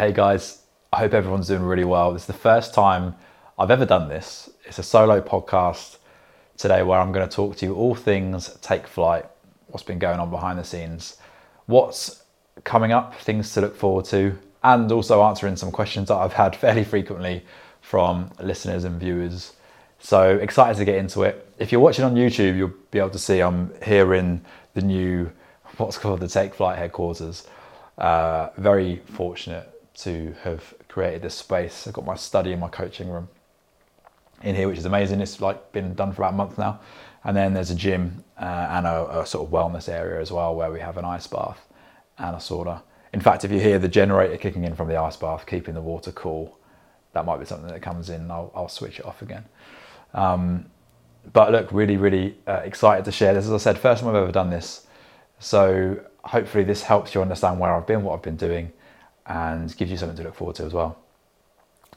Hey guys, I hope everyone's doing really well. This is the first time I've ever done this. It's a solo podcast today where I'm going to talk to you all things take flight, what's been going on behind the scenes, what's coming up, things to look forward to, and also answering some questions that I've had fairly frequently from listeners and viewers. So excited to get into it. If you're watching on YouTube, you'll be able to see I'm here in the new, what's called the Take Flight headquarters. Uh, very fortunate to have created this space. I've got my study and my coaching room in here, which is amazing. It's like been done for about a month now. And then there's a gym uh, and a, a, sort of wellness area as well, where we have an ice bath and a sauna. In fact, if you hear the generator kicking in from the ice bath, keeping the water cool, that might be something that comes in. I'll, I'll switch it off again. Um, but look, really, really uh, excited to share this. As I said, first time I've ever done this. So hopefully this helps you understand where I've been, what I've been doing, and gives you something to look forward to as well.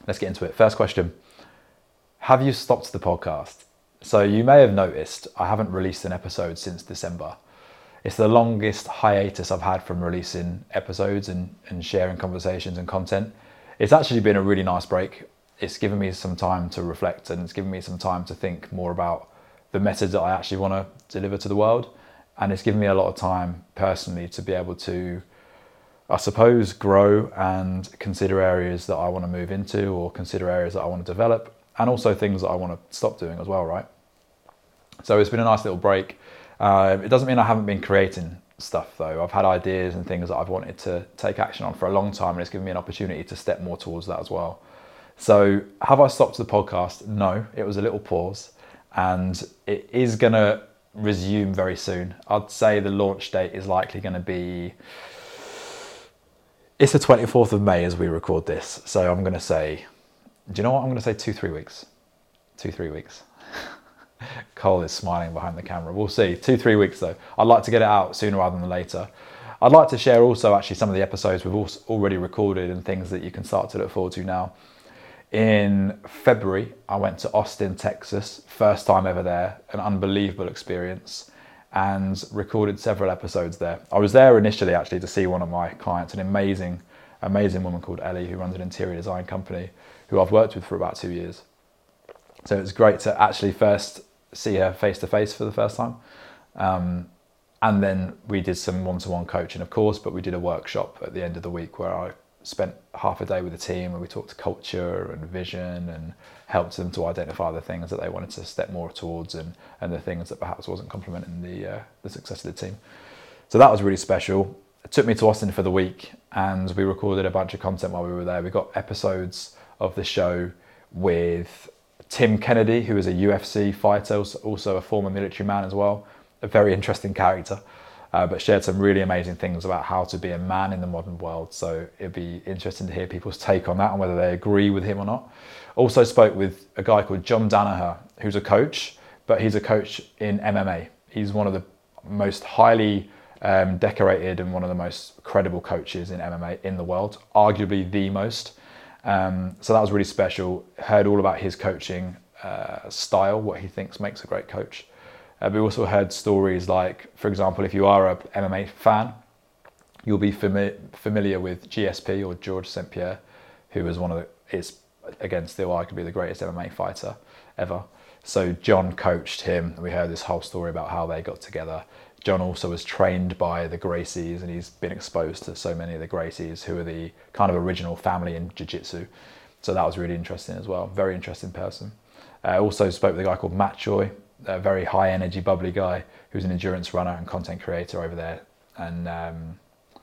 Let's get into it. First question Have you stopped the podcast? So, you may have noticed I haven't released an episode since December. It's the longest hiatus I've had from releasing episodes and, and sharing conversations and content. It's actually been a really nice break. It's given me some time to reflect and it's given me some time to think more about the message that I actually want to deliver to the world. And it's given me a lot of time personally to be able to I suppose, grow and consider areas that I want to move into or consider areas that I want to develop and also things that I want to stop doing as well, right? So it's been a nice little break. Uh, it doesn't mean I haven't been creating stuff though. I've had ideas and things that I've wanted to take action on for a long time and it's given me an opportunity to step more towards that as well. So have I stopped the podcast? No, it was a little pause and it is going to resume very soon. I'd say the launch date is likely going to be it's the 24th of May as we record this. So I'm going to say, do you know what? I'm going to say two, three weeks. Two, three weeks. Cole is smiling behind the camera. We'll see. Two, three weeks though. I'd like to get it out sooner rather than later. I'd like to share also actually some of the episodes we've already recorded and things that you can start to look forward to now. In February, I went to Austin, Texas. First time ever there. An unbelievable experience and recorded several episodes there. I was there initially actually to see one of my clients, an amazing, amazing woman called Ellie who runs an interior design company who I've worked with for about two years. So it was great to actually first see her face to face for the first time. Um, and then we did some one to one coaching, of course, but we did a workshop at the end of the week where I spent half a day with the team and we talked culture and vision and helped them to identify the things that they wanted to step more towards and, and the things that perhaps wasn't complementing the, uh, the success of the team. So that was really special. It took me to Austin for the week and we recorded a bunch of content while we were there. We got episodes of the show with Tim Kennedy, who is a UFC fighter, also a former military man as well, a very interesting character uh, but shared some really amazing things about how to be a man in the modern world. So it'd be interesting to hear people's take on that and whether they agree with him or not. Also spoke with a guy called John Danaher, who's a coach, but he's a coach in MMA. He's one of the most highly um, decorated and one of the most credible coaches in MMA in the world, arguably the most. Um, so that was really special. Heard all about his coaching uh, style, what he thinks makes a great coach. Uh, we also heard stories like, for example, if you are a MMA fan, you'll be fami- familiar with GSP or George St. Pierre, who was one of the, is again still arguably the greatest MMA fighter ever. So John coached him. We heard this whole story about how they got together. John also was trained by the Gracies and he's been exposed to so many of the Gracies who are the kind of original family in Jiu Jitsu. So that was really interesting as well. Very interesting person. I uh, also spoke with a guy called Matt Joy, a very high energy, bubbly guy who's an endurance runner and content creator over there, and um, a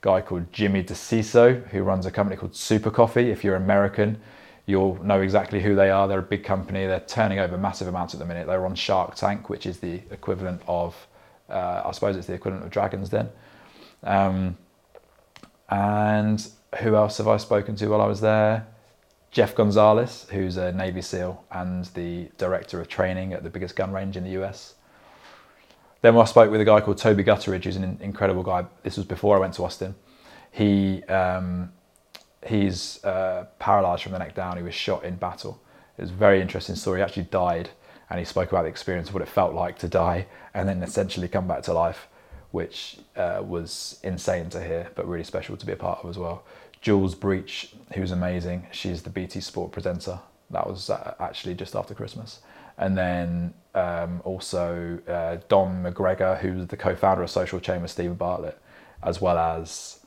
guy called Jimmy DeCicco who runs a company called Super Coffee. If you're American, you'll know exactly who they are. They're a big company. They're turning over massive amounts at the minute. They're on Shark Tank, which is the equivalent of, uh, I suppose it's the equivalent of Dragon's Den. Um, and who else have I spoken to while I was there? Jeff Gonzalez, who's a Navy SEAL and the director of training at the biggest gun range in the US. Then I spoke with a guy called Toby Gutteridge, who's an incredible guy. This was before I went to Austin. He um, he's uh, paralyzed from the neck down. He was shot in battle. It was a very interesting story. He actually died, and he spoke about the experience of what it felt like to die and then essentially come back to life, which uh, was insane to hear, but really special to be a part of as well. Jules Breach, who's amazing. She's the BT Sport presenter. That was uh, actually just after Christmas. And then um, also uh, Dom McGregor, who's the co-founder of Social Chain with Steven Bartlett, as well as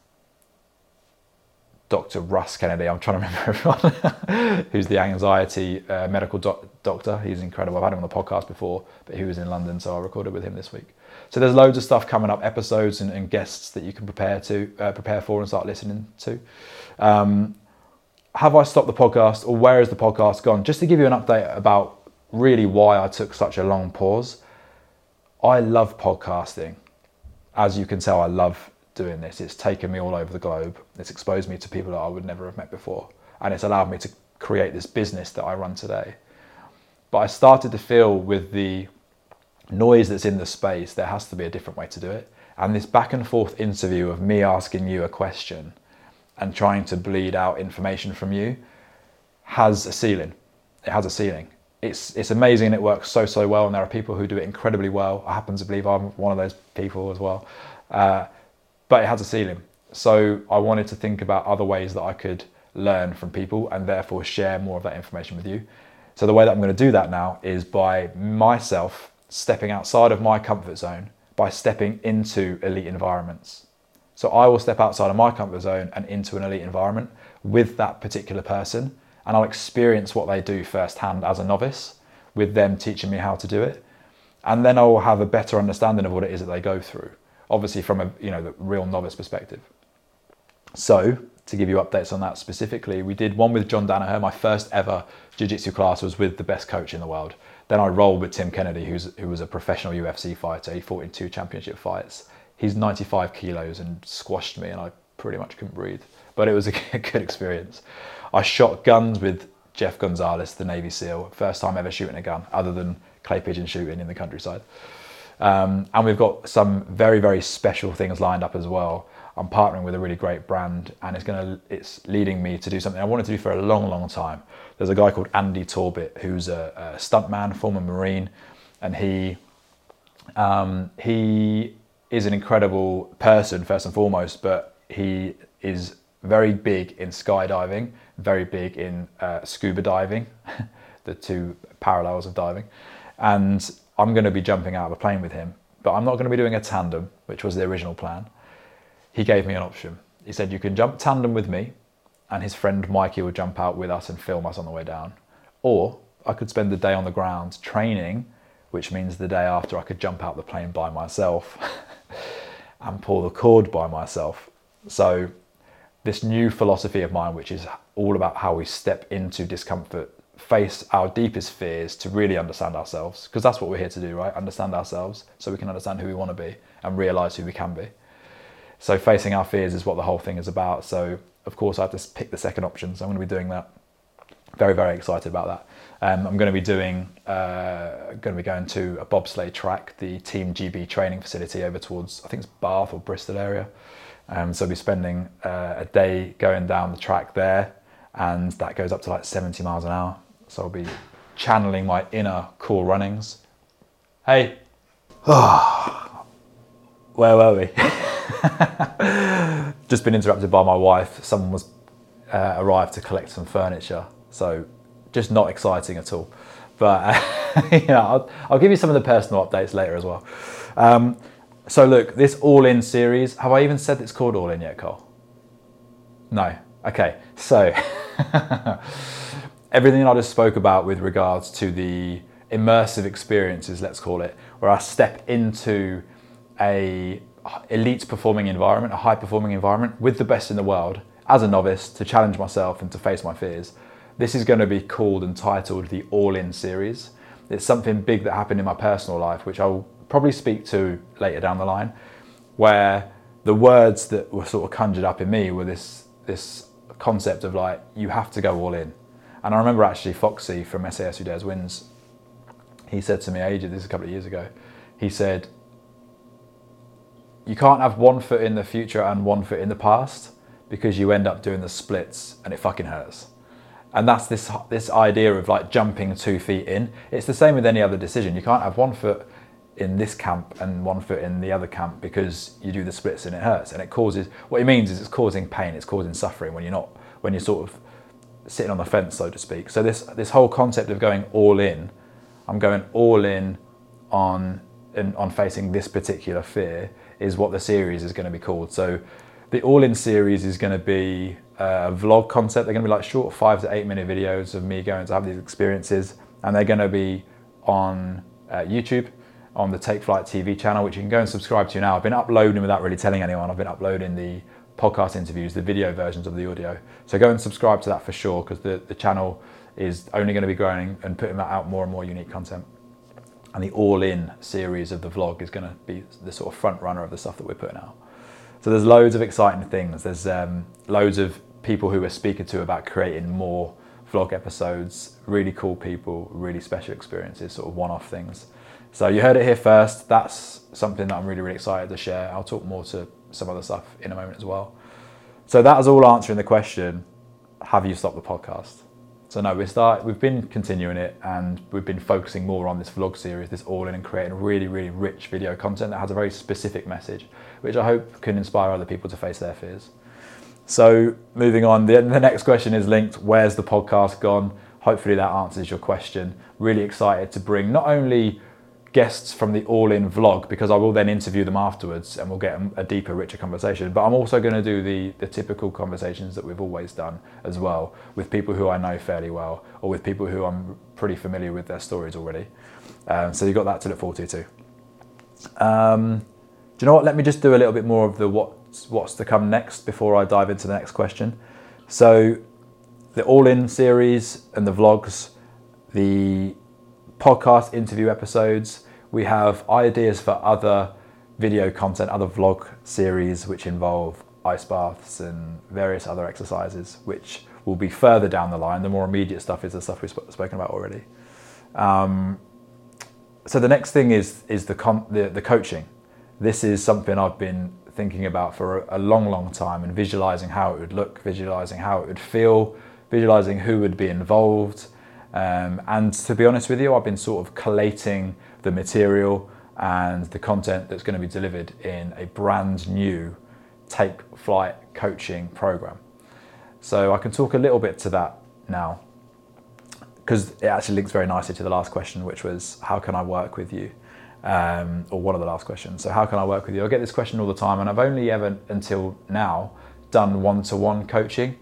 Dr. Russ Kennedy. I'm trying to remember everyone. who's the anxiety uh, medical doc- doctor. He's incredible. I've had him on the podcast before, but he was in London, so I recorded with him this week. So there's loads of stuff coming up, episodes and, and guests that you can prepare to uh, prepare for and start listening to. Um, have I stopped the podcast, or where is the podcast gone? Just to give you an update about really why I took such a long pause. I love podcasting. As you can tell, I love doing this. It's taken me all over the globe. It's exposed me to people that I would never have met before. And it's allowed me to create this business that I run today. But I started to feel with the noise that's in the space, there has to be a different way to do it. And this back and forth interview of me asking you a question and trying to bleed out information from you has a ceiling. It has a ceiling. It's, it's amazing and it works so, so well. And there are people who do it incredibly well. I happen to believe I'm one of those people as well. Uh, but it has a ceiling. So I wanted to think about other ways that I could learn from people and therefore share more of that information with you. So the way that I'm going to do that now is by myself stepping outside of my comfort zone by stepping into elite environments. So I will step outside of my comfort zone and into an elite environment with that particular person and I'll experience what they do firsthand as a novice with them teaching me how to do it. And then I will have a better understanding of what it is that they go through obviously from a you know the real novice perspective. So to give you updates on that specifically, we did one with John Danaher. My first ever jiu-jitsu class was with the best coach in the world. Then I rolled with Tim Kennedy, who's who was a professional UFC fighter. He fought in two championship fights. He's 95 kilos and squashed me, and I pretty much couldn't breathe. But it was a good experience. I shot guns with Jeff Gonzalez, the Navy SEAL. First time ever shooting a gun, other than clay pigeon shooting in the countryside. Um, and we've got some very, very special things lined up as well. I'm partnering with a really great brand and it's going to, it's leading me to do something I wanted to do for a long, long time. There's a guy called Andy Torbet who's a, a stuntman, former Marine, and he, um, he is an incredible person first and foremost, but he is very big in skydiving, very big in uh, scuba diving, the two parallels of diving. And I'm going to be jumping out of a plane with him, but I'm not going to be doing a tandem, which was the original plan. He gave me an option. He said, You can jump tandem with me, and his friend Mikey will jump out with us and film us on the way down. Or I could spend the day on the ground training, which means the day after I could jump out the plane by myself and pull the cord by myself. So, this new philosophy of mine, which is all about how we step into discomfort face our deepest fears to really understand ourselves because that's what we're here to do right understand ourselves so we can understand who we want to be and realize who we can be so facing our fears is what the whole thing is about. So of course i have to pick the second option. So i'm going to be doing that. Very very excited about that. Um, i'm going to be doing uh, going to be going to a bobsleigh track the team gb training facility over towards i think it's bath or bristol area. Um, so i'll be spending uh, a day going down the track there and that goes up to like 70 miles an hour. So I'll be channeling my inner cool runnings. Hey, where were we? Just been interrupted by my wife. Someone was uh, arrived to collect some furniture, so just not exciting at all. But uh, yeah, I'll, I'll, give you some of the personal updates later as well. Um, so look, this All In series. Have I even said it's called All In yet, Cole? No. Okay. So. everything I just spoke about with regards to the immersive experiences, let's call it, where I step into a elite performing environment, a high performing environment with the best in the world as a novice to challenge myself and to face my fears. This is going to be called and titled the All In series. It's something big that happened in my personal life, which I'll probably speak to later down the line, where the words that were sort of conjured up in me were this this concept of like you have to go all in and I remember actually Foxy from SAS Who Dares Wins, he said to me ages, this is a couple of years ago, he said, you can't have one foot in the future and one foot in the past because you end up doing the splits and it fucking hurts. And that's this this idea of like jumping two feet in. It's the same with any other decision. You can't have one foot in this camp and one foot in the other camp because you do the splits and it hurts and it causes what it means is it's causing pain it's causing suffering when you're not when you're sort of sitting on the fence so to speak so this this whole concept of going all in i'm going all in on in, on facing this particular fear is what the series is going to be called so the all in series is going to be a vlog concept they're going to be like short five to eight minute videos of me going to have these experiences and they're going to be on uh, youtube on the Take Flight TV channel, which you can go and subscribe to now. I've been uploading without really telling anyone. I've been uploading the podcast interviews, the video versions of the audio. So go and subscribe to that for sure, because the, the channel is only going to be growing and putting out more and more unique content. And the all-in series of the vlog is going to be the sort of front runner of the stuff that we're putting out. So there's loads of exciting things. There's um, loads of people who we're speaking to about creating more vlog episodes, really cool people, really special experiences, sort of one-off things. So you heard it here first. That's something that I'm really, really excited to share. I'll talk more to some other stuff in a moment as well. So that is all answering the question, have you stopped the podcast? So no, we start, we've been continuing it and we've been focusing more on this vlog series, this all in and creating really, really rich video content that has a very specific message, which I hope can inspire other people to face their fears. So moving on, the, the next question is linked, where's the podcast gone? Hopefully that answers your question. Really excited to bring not only guests from the All In vlog because I will then interview them afterwards and we'll get a deeper, richer conversation. But I'm also going to do the, the typical conversations that we've always done as well with people who I know fairly well or with people who I'm pretty familiar with their stories already. Um, so you've got that to look forward to too. Um, do you know what? Let me just do a little bit more of the what's, what's to come next before I dive into the next question. So the All In series and the vlogs, the podcast interview episodes, we have ideas for other video content, other vlog series which involve ice baths and various other exercises, which will be further down the line. The more immediate stuff is the stuff we've spoken about already. Um, so the next thing is is the, the the coaching. This is something I've been thinking about for a, a long, long time and visualizing how it would look, visualizing how it would feel, visualizing who would be involved. Um, and to be honest with you, I've been sort of collating the material and the content that's going to be delivered in a brand new take flight coaching program. So I can talk a little bit to that now because it actually links very nicely to the last question, which was how can I work with you? Um, or one of the last questions. So how can I work with you? I get this question all the time, and I've only ever until now done one-to-one coaching.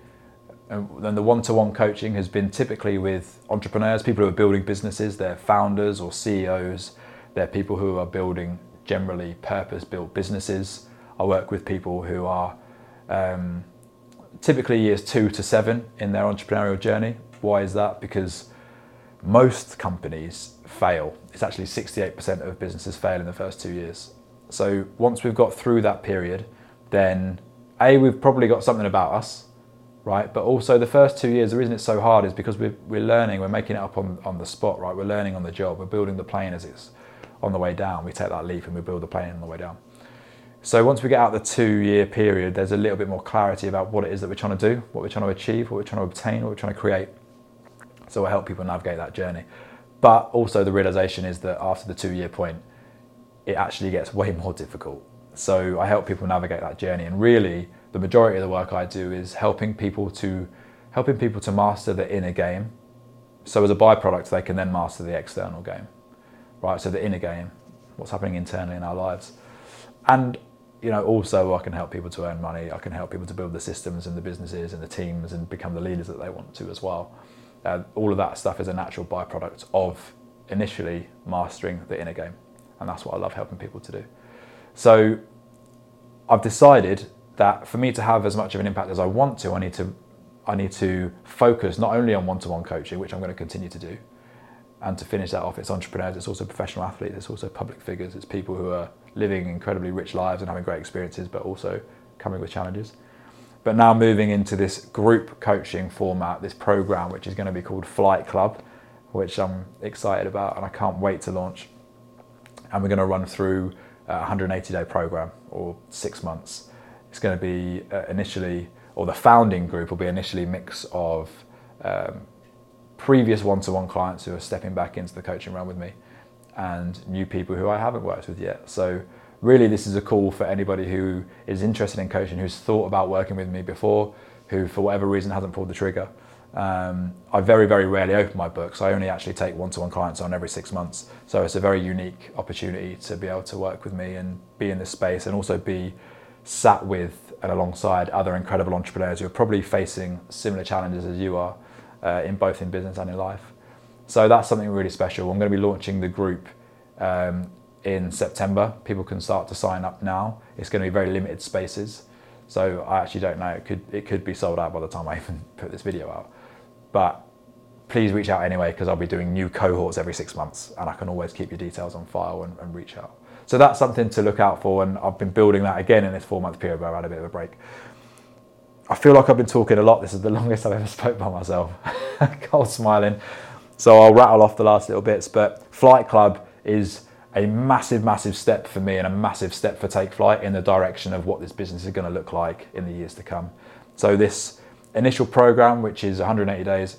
And the one-to-one coaching has been typically with entrepreneurs, people who are building businesses, they're founders or CEOs, they're people who are building generally purpose-built businesses. I work with people who are um, typically years two to seven in their entrepreneurial journey. Why is that? Because most companies fail. It's actually 68% of businesses fail in the first two years. So once we've got through that period, then A, we've probably got something about us right? But also the first two years, the reason it's so hard is because we're, we're learning, we're making it up on, on the spot, right? We're learning on the job, we're building the plane as it's on the way down. We take that leap and we build the plane on the way down. So once we get out the two year period, there's a little bit more clarity about what it is that we're trying to do, what we're trying to achieve, what we're trying to obtain, what we're trying to create. So we'll help people navigate that journey. But also the realization is that after the two year point, it actually gets way more difficult. So I help people navigate that journey and really the majority of the work I do is helping people to helping people to master the inner game. So as a byproduct, they can then master the external game, right? So the inner game, what's happening internally in our lives, and you know also I can help people to earn money. I can help people to build the systems and the businesses and the teams and become the leaders that they want to as well. Uh, all of that stuff is a natural byproduct of initially mastering the inner game, and that's what I love helping people to do. So I've decided that for me to have as much of an impact as I want to, I need to I need to focus not only on one-to-one coaching, which I'm going to continue to do, and to finish that off, it's entrepreneurs, it's also professional athletes, it's also public figures, it's people who are living incredibly rich lives and having great experiences, but also coming with challenges. But now moving into this group coaching format, this program, which is going to be called Flight Club, which I'm excited about and I can't wait to launch. And we're going to run through a 180 day program or six months it's going to be uh, initially, or the founding group will be initially a mix of um, previous one-to-one clients who are stepping back into the coaching realm with me, and new people who I haven't worked with yet. So really this is a call for anybody who is interested in coaching, who's thought about working with me before, who for whatever reason hasn't pulled the trigger. Um, I very, very rarely open my books. I only actually take one-to-one clients on every six months. So it's a very unique opportunity to be able to work with me and be in this space and also be sat with and alongside other incredible entrepreneurs who are probably facing similar challenges as you are uh, in both in business and in life. So that's something really special. I'm going to be launching the group um, in September. People can start to sign up now. It's going to be very limited spaces. So I actually don't know. It could it could be sold out by the time I even put this video out. But please reach out anyway because I'll be doing new cohorts every six months, and I can always keep your details on file and, and reach out. So that's something to look out for, and I've been building that again in this four month period where I had a bit of a break. I feel like I've been talking a lot. This is the longest I've ever spoke by myself. Cold smiling. So I'll rattle off the last little bits. But Flight Club is a massive, massive step for me and a massive step for Take Flight in the direction of what this business is going to look like in the years to come. So this initial program, which is 180 days,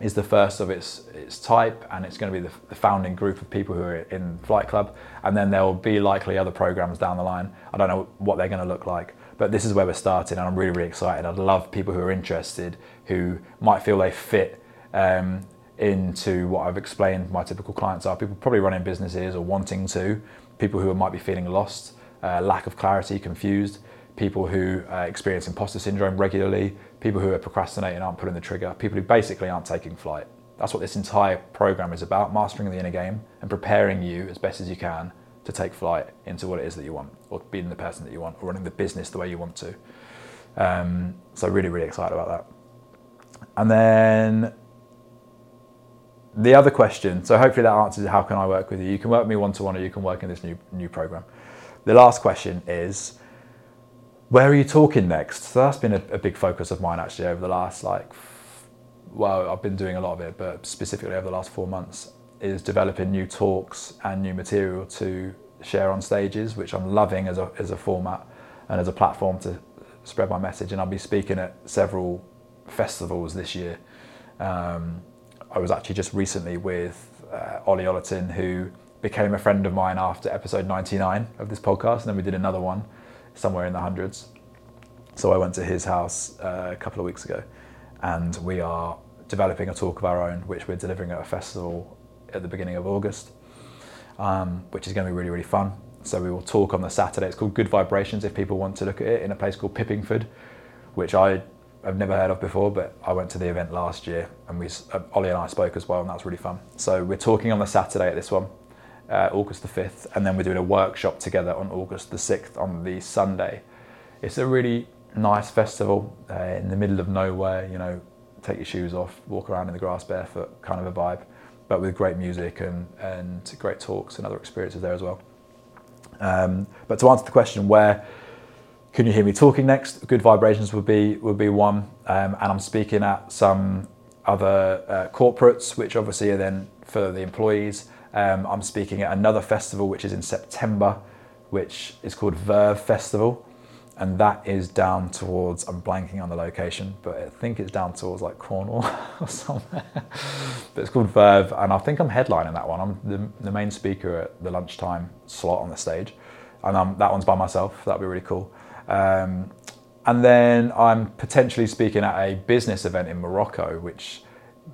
is the first of its its type, and it's going to be the, the, founding group of people who are in Flight Club, and then there will be likely other programs down the line. I don't know what they're going to look like, but this is where we're starting, and I'm really really excited. I'd love people who are interested, who might feel they fit. Um, into what I've explained my typical clients are people probably running businesses or wanting to, people who might be feeling lost, uh, lack of clarity, confused, people who uh, experience imposter syndrome regularly, people who are procrastinating, aren't pulling the trigger, people who basically aren't taking flight. That's what this entire program is about mastering the inner game and preparing you as best as you can to take flight into what it is that you want, or being the person that you want, or running the business the way you want to. Um, so, really, really excited about that. And then the other question, so hopefully that answers how can I work with you. You can work with me one to one, or you can work in this new new program. The last question is, where are you talking next? So that's been a, a big focus of mine actually over the last like, well, I've been doing a lot of it, but specifically over the last four months is developing new talks and new material to share on stages, which I'm loving as a as a format and as a platform to spread my message. And I'll be speaking at several festivals this year. Um, I was actually just recently with uh, Ollie Ollerton, who became a friend of mine after episode 99 of this podcast, and then we did another one somewhere in the hundreds. So I went to his house uh, a couple of weeks ago, and we are developing a talk of our own, which we're delivering at a festival at the beginning of August, um, which is going to be really, really fun. So we will talk on the Saturday. It's called Good Vibrations if people want to look at it in a place called Pippingford, which I I've never heard of before, but I went to the event last year and we, uh, Ollie and I spoke as well, and that was really fun. So we're talking on the Saturday at this one, uh, August the 5th, and then we're doing a workshop together on August the 6th on the Sunday. It's a really nice festival uh, in the middle of nowhere, you know, take your shoes off, walk around in the grass barefoot kind of a vibe, but with great music and, and great talks and other experiences there as well. Um, but to answer the question, where can you hear me talking next? Good vibrations would be would be one, um, and I'm speaking at some other uh, corporates, which obviously are then for the employees. Um, I'm speaking at another festival, which is in September, which is called Verve Festival, and that is down towards. I'm blanking on the location, but I think it's down towards like Cornwall or somewhere. but it's called Verve, and I think I'm headlining that one. I'm the, the main speaker at the lunchtime slot on the stage, and um, that one's by myself. That'd be really cool. Um, and then I'm potentially speaking at a business event in Morocco, which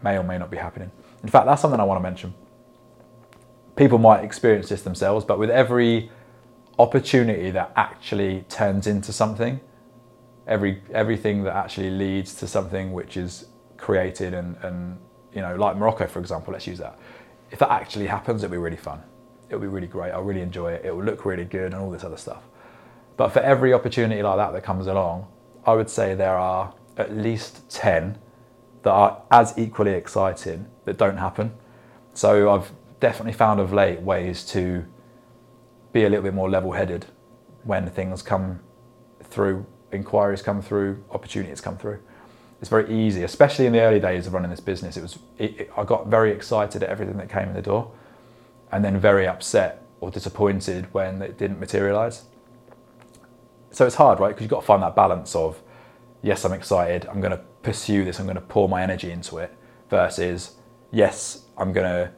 may or may not be happening. In fact, that's something I want to mention. People might experience this themselves, but with every opportunity that actually turns into something, every everything that actually leads to something which is created and, and you know, like Morocco, for example, let's use that. If that actually happens, it'll be really fun. It'll be really great. I'll really enjoy it. It will look really good and all this other stuff. But for every opportunity like that that comes along, I would say there are at least 10 that are as equally exciting that don't happen. So I've definitely found of late ways to be a little bit more level headed when things come through, inquiries come through, opportunities come through. It's very easy, especially in the early days of running this business. It was it, it, I got very excited at everything that came in the door, and then very upset or disappointed when it didn't materialize so it's hard, right? Because you've got to find that balance of, yes, I'm excited, I'm going to pursue this, I'm going to pour my energy into it, versus, yes, I'm going to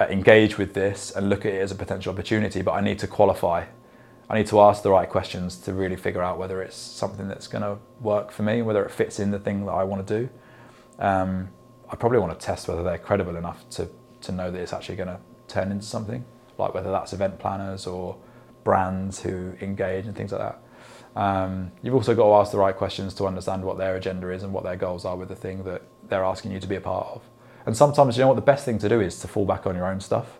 engage with this and look at it as a potential opportunity, but I need to qualify. I need to ask the right questions to really figure out whether it's something that's going to work for me, and whether it fits in the thing that I want to do. Um, I probably want to test whether they're credible enough to, to know that it's actually going to turn into something, like whether that's event planners or brands who engage and things like that. Um, you've also got to ask the right questions to understand what their agenda is and what their goals are with the thing that they're asking you to be a part of. And sometimes, you know what, the best thing to do is to fall back on your own stuff,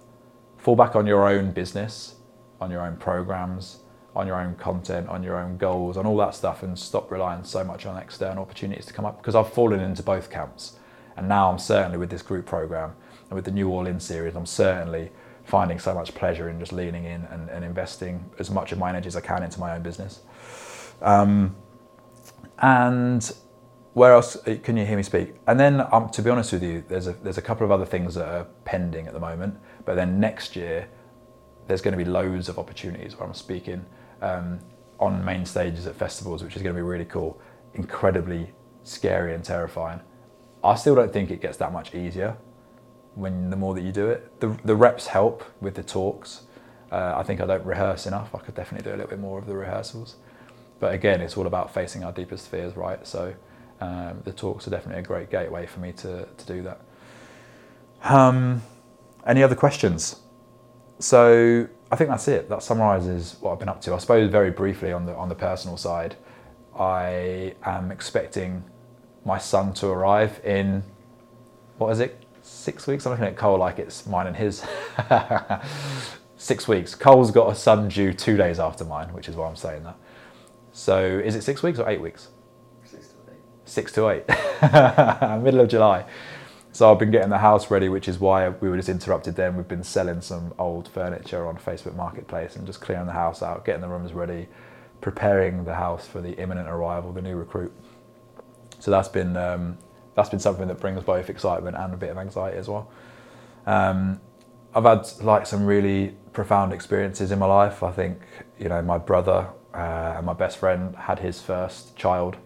fall back on your own business, on your own programs, on your own content, on your own goals, on all that stuff, and stop relying so much on external opportunities to come up. Because I've fallen into both camps. And now I'm certainly with this group program and with the new All In series, I'm certainly finding so much pleasure in just leaning in and, and investing as much of my energy as I can into my own business. Um, and where else uh, can you hear me speak? And then, um, to be honest with you, there's a there's a couple of other things that are pending at the moment. But then next year, there's going to be loads of opportunities where I'm speaking um, on main stages at festivals, which is going to be really cool. Incredibly scary and terrifying. I still don't think it gets that much easier when the more that you do it. The the reps help with the talks. Uh, I think I don't rehearse enough. I could definitely do a little bit more of the rehearsals. But again, it's all about facing our deepest fears, right? So um, the talks are definitely a great gateway for me to, to do that. Um, any other questions? So I think that's it. That summarizes what I've been up to. I suppose very briefly on the on the personal side, I am expecting my son to arrive in what is it? Six weeks. I'm looking at Cole like it's mine and his. six weeks. Cole's got a son due two days after mine, which is why I'm saying that. So is it six weeks or eight weeks? Six to eight, middle of July. So I've been getting the house ready, which is why we were just interrupted then. We've been selling some old furniture on Facebook Marketplace and just clearing the house out, getting the rooms ready, preparing the house for the imminent arrival, the new recruit. So that's been um, that's been something that brings both excitement and a bit of anxiety as well. Um, I've had like some really profound experiences in my life. I think you know my brother uh, and my best friend had his first child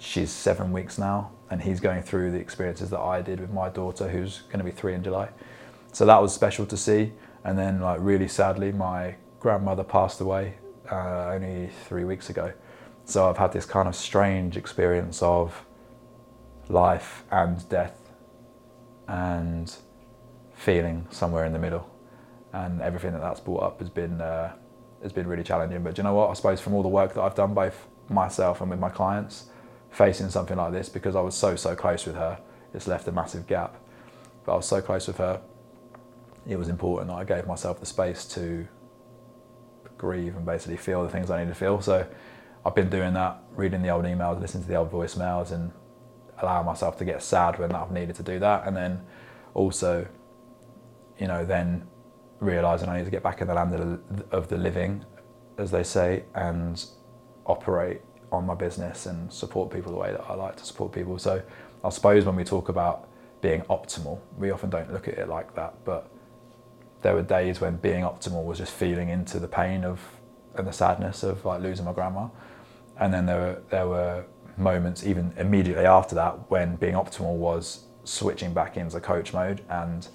she's seven weeks now, and he's going through the experiences that I did with my daughter, who's going to be three in July. So that was special to see. And then, like really sadly, my grandmother passed away uh, only three weeks ago. So I've had this kind of strange experience of life and death, and feeling somewhere in the middle, and everything that that's brought up has been uh, has been really challenging. But you know what? I suppose from all the work that I've done, both myself and with my clients, facing something like this because I was so so close with her. It's left a massive gap, but I was so close with her. It was important that I gave myself the space to grieve and basically feel the things I need to feel. So I've been doing that, reading the old emails, listening to the old voicemails, and allowing myself to get sad when I've needed to do that, and then also, you know, then realizing I need to get back in the land of the living, as they say, and operate on my business and support people the way that I like to support people. So I suppose when we talk about being optimal, we often don't look at it like that. But there were days when being optimal was just feeling into the pain of and the sadness of like losing my grandma. And then there were there were moments even immediately after that when being optimal was switching back into coach mode and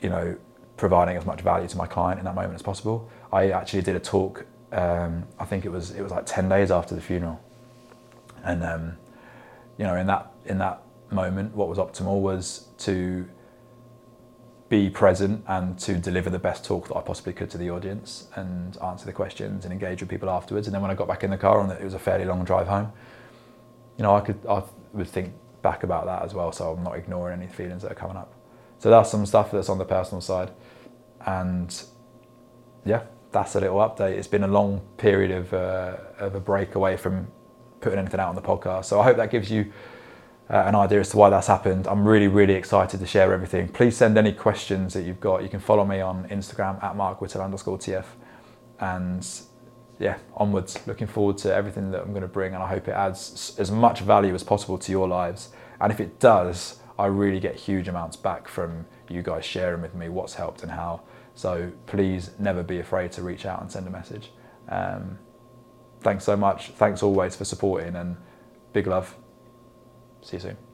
you know providing as much value to my client in that moment as possible. I actually did a talk um, I think it was it was like ten days after the funeral, and um, you know in that in that moment, what was optimal was to be present and to deliver the best talk that I possibly could to the audience and answer the questions and engage with people afterwards. And then when I got back in the car and it was a fairly long drive home, you know I could I would think back about that as well. So I'm not ignoring any feelings that are coming up. So that's some stuff that's on the personal side, and yeah, that's a little update. It's been a long period of, uh, of a break away from putting anything out on the podcast. So I hope that gives you uh, an idea as to why that's happened. I'm really, really excited to share everything. Please send any questions that you've got. You can follow me on Instagram at Mark Whittle underscore TF. And yeah, onwards. Looking forward to everything that I'm going to bring. And I hope it adds as much value as possible to your lives. And if it does, I really get huge amounts back from you guys sharing with me what's helped and how. So please never be afraid to reach out and send a message. Um, thanks so much. Thanks always for supporting and big love. See you soon.